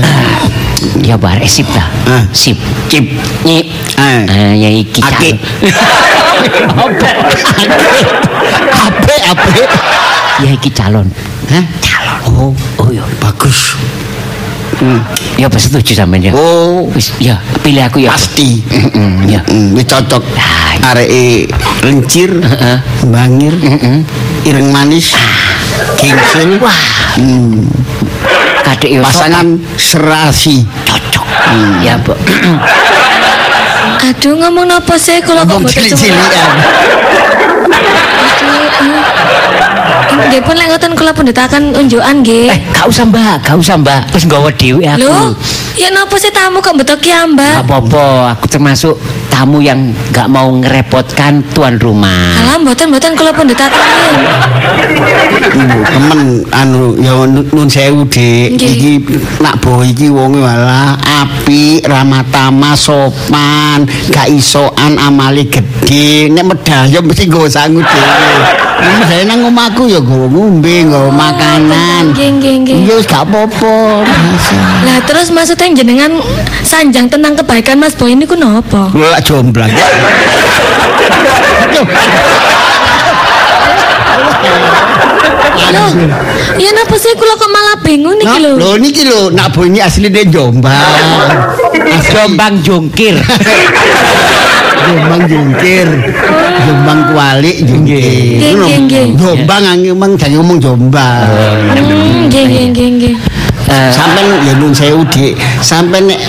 Ya bare sip ta. Ah. Sip. Cip. Nyek. Eh. Eh, ya iki Aki. calon. Ape ape. ya iki calon. Hah? Calon. Oh, Oh ya. bagus. Hmm. Ya pas setuju sampean ya. Oh, Wis, ya pilih aku ya. pasti. Mm-mm, ya. Wis cocok. Ah. Areke lencir, Heeh. bangir, Mm-mm. ireng manis, gengsul. Wah, Hmm. kadek Pasangan serasi. cocok. Ya, Bu. Aduh ngomong napa sih kalau kok cilik-cilikan. Nggih pun lek ngoten kula pendetakan unjukan nggih. Eh, gak usah, Mbak. Gak usah, Mbak. Wis nggawa dhewe aku. Lho, ya napa sih tamu kok betok ki Gak Mbak? apa-apa, aku termasuk tamu yang gak mau ngerepotkan tuan rumah. Alah mboten mboten kula pendetakan. Temen anu ya nun sewu Dik. Iki nak boy iki wonge apik, ramah tamah, sopan, gak isoan amale gede. Nek medaya mesti nggawa sangu dhewe. Nek medaya nang omahku ya nggawa ngombe, nggawa makanan. Nggih nggih nggih. Ya wis gak apa-apa. Lah terus maksudnya jenengan sanjang tentang kebaikan Mas Boy ini ku napa? Lu lak jomblang. Loh, ya napa sih kula kok malah bingung niki lho. lho niki lho, nak ini asline Jombang. Jombang jongkir. Jombang jungkir. Jombang kualik jungkir. Nggih, nggih, nggih. Jombang angin emang jangan ngomong Jombang. Hmm, nggih nggih nggih nggih. Eh, Sampai ya nun sewu Dik. Sampai nek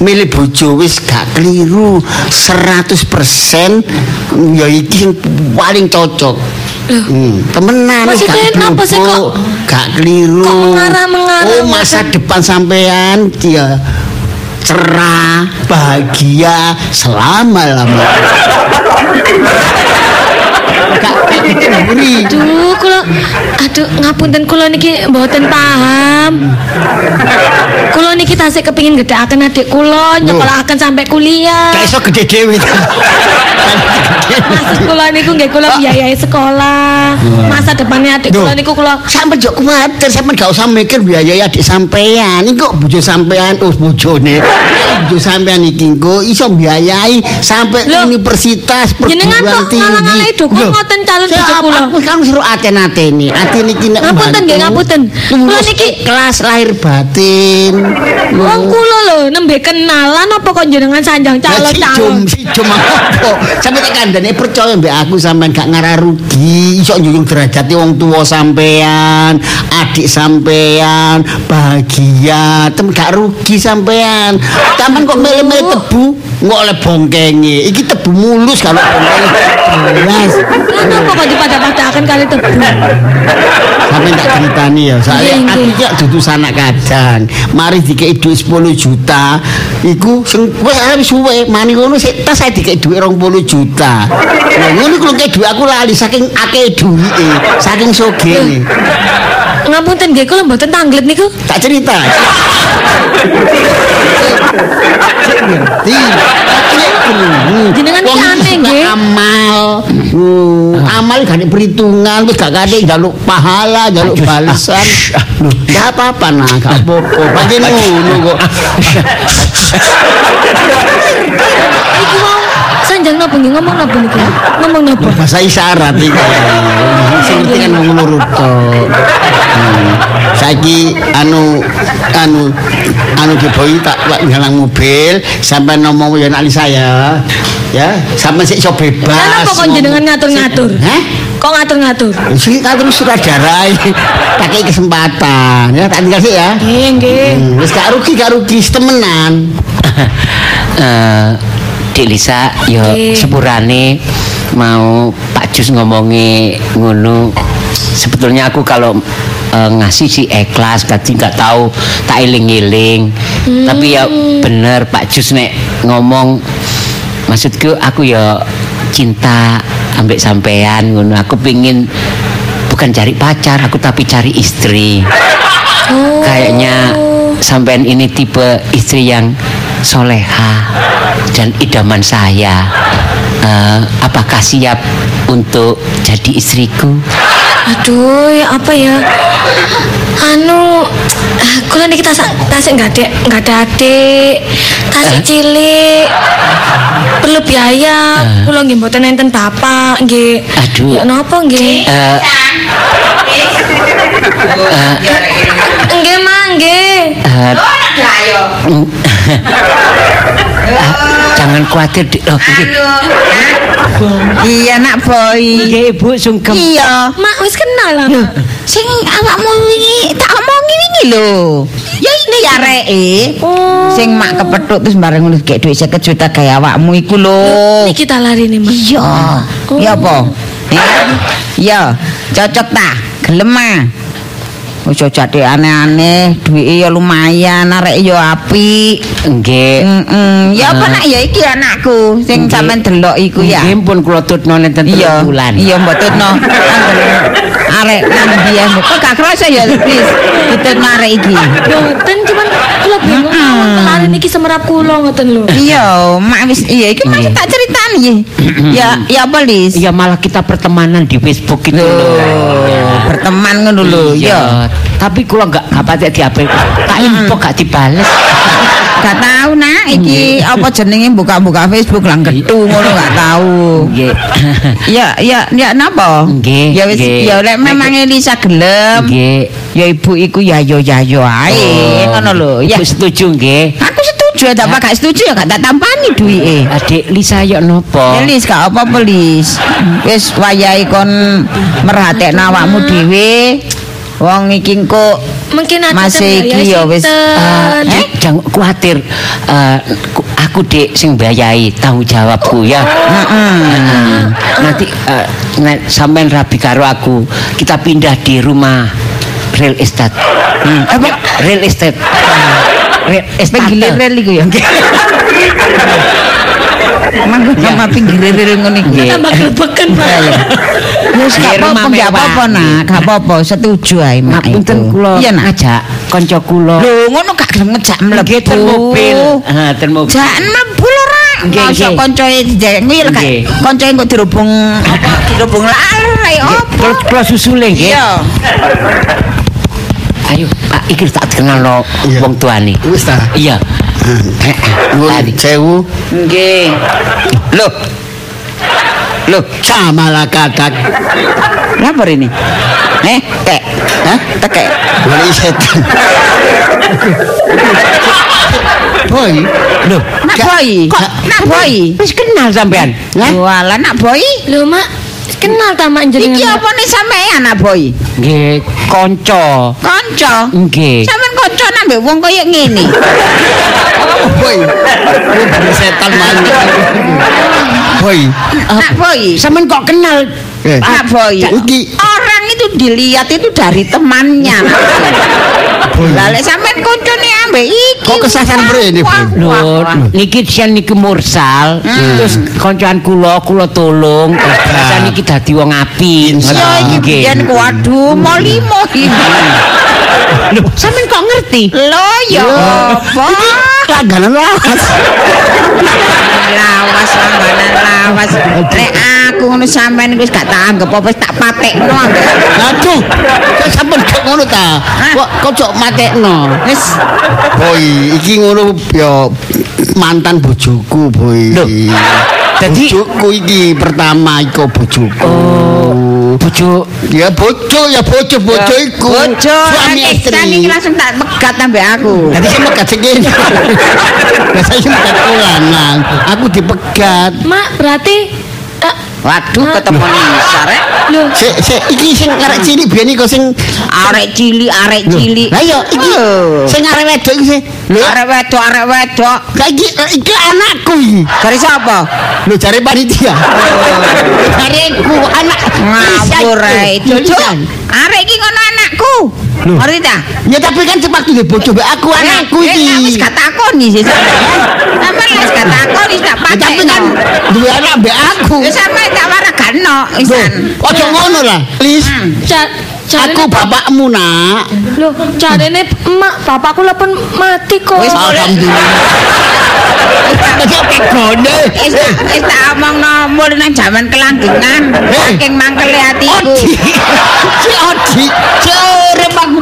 milih bojo wis gak keliru 100% ya iki sing paling cocok. Hmm, temenan Maksudnya gak kenapa sih kok- gak keliru. kok mengarah-mengarah Oh, masa depan sampean dia cerah, bahagia selama-lama. Gak buri. Aduh, kula aduh ngapunten kula niki mboten paham. Kula niki tasik kepengin gedhaken adik kula, nyekolahaken sampai kuliah. Gak iso gede dhewe. Maksud kula niku nggih kula biayai sekolah. Masa depannya adik kula niku kula Sampai jok kuwatir, sampai gak usah mikir biaya adik sampean. Ini kok bojo sampean, oh bojone. Bojo sampean iki kok iso biayai Loh. universitas Jenengan perguruan kok tinggi. ngalang-alangi dukung Loh. ngoten calon bojo kula? Aku kan suruh aten-ateni. Aten iki nek Ngapunten nggih, ngapunten. Kula niki- kelas lahir batin. Wong kula lho nembe kenalan apa kok jenengan sanjang Ya, si jom, calon-calon. si jom apa? Sampai tak kandane percaya mbak aku sampean gak ngarah rugi, iso njunjung derajate wong tua sampean, adik sampean, bahagia, tem gak rugi sampean. Sampean kok mele-mele tebu, nggak oleh bongkenge. Iki tebu mulus kalau bongkenge. Jelas. Kenapa kok dipada-padakan kali tebu? Sampai tak ceritani ya, soalnya Iya, aku iya. iki dudu sanak kadang. Mari dikei duit 10 juta, iku sing wis arep suwe, mani ngono sik tas saya dikei duit 20 juta. Lah ngono kuwi kei duit aku lali saking akeh duwike, saking sogene. Ngapunten nggih kula mboten tanglet niku. Tak cerita. Ngerti. Jenengan iki aneh, nggih. Amal. Hmm, amal gak perhitungan, wis gak ada jaluk pahala, jaluk balasan. Gak apa-apa nah, gak apa-apa. Pakai ngono kok. Sanjang napa nggih ngomong napa niki? Ngomong napa? Bahasa isyarat iki. Sing ngerti kan wong nurut tok. Hmm. Saiki anu anu anu diboyi tak tak ngalang mobil sampai ngomong ya nak saya. Ya, sampai sik iso bebas. Kenapa kok jenengan ngatur-ngatur? Hah? Kok ngatur-ngatur? Sing ngatur sutradara iki. Pakai kesempatan ya, tak tinggal sih ya. Nggih, nggih. Hmm, wis gak rugi gak rugi temenan. Eh, Dik Lisa yo sepurane mau Pak Jus ngomongi ngono. Sebetulnya aku kalau eh, ngasih si ikhlas tadi nggak tahu tak iling-iling. Tapi ya bener Pak Jus nek ngomong maksudku aku ya cinta ambek sampean ngono. Aku pingin bukan cari pacar aku tapi cari istri. Oh. kayaknya sampean ini tipe istri yang soleha dan idaman saya Eh, apakah siap untuk jadi istriku Aduh, ya apa ya? Anu, kula niki tas tasik nggak ada nggak ada adik, tasik cilik, perlu biaya. Kula nggih mboten enten bapak, nggih. Aduh. Ya napa nggih? Eh, Nggih, Mang, nggih. eh, mm, ah, jangan khawatir Dik. Oh, nggih. Iya nak boy. Nggih, Ibu sungkem Iya. Mak wis kenal lah, Mak. Sing awakmu wingi tak omongi wingi lho. Ya ini ya reke. Oh. Sing mak kepethuk terus bareng ngono gek dhuwit 50 juta gawe awakmu iku lho. Niki tak lari nih, Mak. Iya. Ya apa? Ya, cocok ta? Gelem ah. Ojo jati aneh-aneh, duwike ya lumayan, arek ya apik. nggih Heeh. Ya apa nak ya iki anakku sing sampean delok iku ya. Nggih pun kula tutno nenten bulan iya mbok tutno. Arek nang dia kok gak kerasa ya please. Ditutno arek iki. Mboten cuman kula bingung mawon lari niki semerap kula ngoten lho. Iya, mak wis iya iki masih Nggih. tak ceritani. ya, ya apa Lis? Ya malah kita pertemanan di Facebook itu loh. berteman ngono lho, ya. Tapi kula enggak patek di HP. Tak info gak dibales. Gak tahu nak iki apa jenenge buka-buka Facebook lah getu ngono gak tahu. Nggih. Ya, ya, ya napa? Nggih, Ya wis ya lek memang Elisa gelem. Nggih. Ya ibu iku ya yo ya yo ae ngono lho. Ya setuju nggih. aku setuju tak apa gak setuju ya gak tak tampani duwike. Adik Lisa yo nopo? Ya Lis gak apa-apa Lis. Wis wayahe kon merhatekno awakmu dhewe. Wong iki kok Mungkin Masih iki ya wis, sinten. Dik, jangan khawatir. Eh, ku- aku dek sing bayai tanggung jawabku ya. Nah, nanti eh, nek sampean rabi karo aku, kita pindah di rumah real estate. Hmm, apa? Real estate. Real estate. Iku ya. Emang kok nama pinggir rel ngono iku. Nggih. tambah grebeken, Pak. Wis gak apa-apa, gak apa-apa nak, gak apa-apa, setuju ae mak. Ngapunten itu. kula Iya nak. ngajak kanca kula. Lho ngono gak gelem ngejak mlebu. Nggih ten mobil. Ten mobil. Jak mlebu ora Nggih, mosok nggih. koncoe dijengi lek Nggih. koncoe kok dirubung apa dirubung lalai apa Kalau kalau susule nggih. iya Ayo, Pak, iki tak kenal lo wong tuane. Wis ta. Iya. Nuwun sewu. nggih Loh. Loh, sama kadak. Napa ini? Eh, tek. Hah? Tekek. Boleh setan. Boy, Loh, Nak boy. kok- nak boy. wis kenal sampean. Walah nak boy. Lho, Mak, kenal ta Mak Iki jenengan? apa nih sampean nak boy? Nggih, kanca. Kanca. Nggih. Sampean kanca nambah wong kaya ngene. boy. Boleh setan mana? Boy, Nak boy. Sampean kok kenal? Eh. Nak boy. Iki- Orang itu dilihat itu dari temannya. Lah lek sampean kancane ambek iki. Kok kesasan mrene, Lho, niki sian niki mursal. Terus kancaan kula kula tolong. Terus niki dadi wong apik. Insya Ya iki biyen waduh mau limo ini. Lho, sampean kok ngerti? Lo ya apa? langganan lawas. lawas langganan lawas. Lek aku ngono sampean wis gak tak anggap apa wis tak patekno. Aduh, kok sampean kok ngono ta? Kok kok cok matekno? Wis Boy, iki ngono ya mantan bojoku, boy. Dadi- bojoku iki pertama iku bojoku. Bojo Ya bojo ya bojo bojo iku. bojo suami iki istri. langsung tak megat ambek aku. Nanti saya megat segini. Biasanya megat ulangan. Aku dipegat. Mak, berarti Waduh ketemu Nisa rek. lho, Sik sik iki sing arek cilik biyen iku sing Arek cilik, arek cilik. Lah iya iki sing arek wedok iki sih. Lho, Arek wedok, arek wedok. lah iki iki anakku iki. Dari siapa? Lho jare panitia. Jareku anak Ngawur Cuk, Lisan. arek iki ngono anakku. Ngerti ta? Ya tapi kan sepatu di bojo mbak aku anakku Eh, eh, wis iki. gak takoni sih. Sampe wis gak takoni tak Ya, pakai. tapi kan duwe anak mbak aku. Wis sampe tak waragano isan. ojo ngono lah. Ja, jarene Aku bapakmu nak. Lho, jarene emak bapakku lepon mati kok. Wis pegone. Wis tak wis tak omongno mul nang jaman kelanggengan. Eh. Saking mangkele atiku. Odi. Si Odi. Jare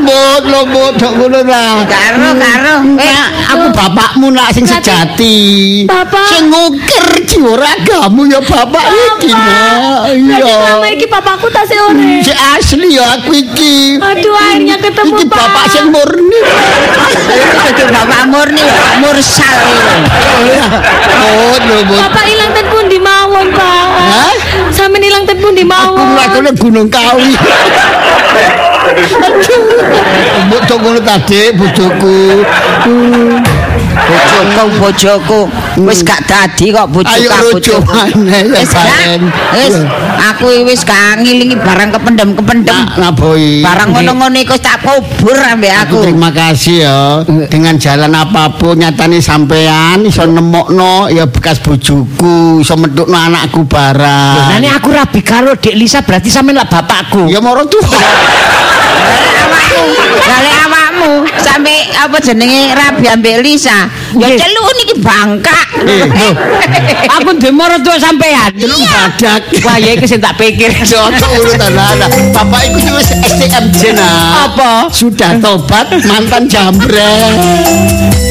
aku mbot lo mbot kok ngono lah. Karo karo. Eh, aku bapakmu nak sing sejati. Bapak. Sing ngukir jiwa ragamu ya bapak iki Iya. selama iki bapakku tasih ore. Si asli ya aku iki. Aduh, akhirnya ketemu Iki bapak sing murni. iki bapak murni, bapak mursal. Oh, lho, mbot. Bapak ilang ten pundi mawon, Pak? Hah? Sampeyan ilang ten pundi Aku mawon? mlakune Gunung Kawi. Tok ngono tadi bojoku. Bojoku, bojoku. Wis gak dadi kok bojoku. Rujuk maneh Wis aku wis gak ngilingi barang kependem-kependem. Nah. Barang ngono-ngono iku wis tak kubur ambek Aku aku. terima kasih ya dengan jalan apapun nyatane sampean iso nemokno ya bekas bojoku iso medukno anakku barang. Nah, ini aku rabi karo Dek Lisa berarti sampean lah bapakku. Ya moro tuh. awakmu gale awakmu sampe apa jenenge Rabi ambek Lisa ya celu niki bangka aku ndek marang sampean. Delok badak. Wah, ya iki sing tak pikir. Cocok urutan anak. Bapak iku wis STMJ nah. Apa? Sudah tobat mantan jambret.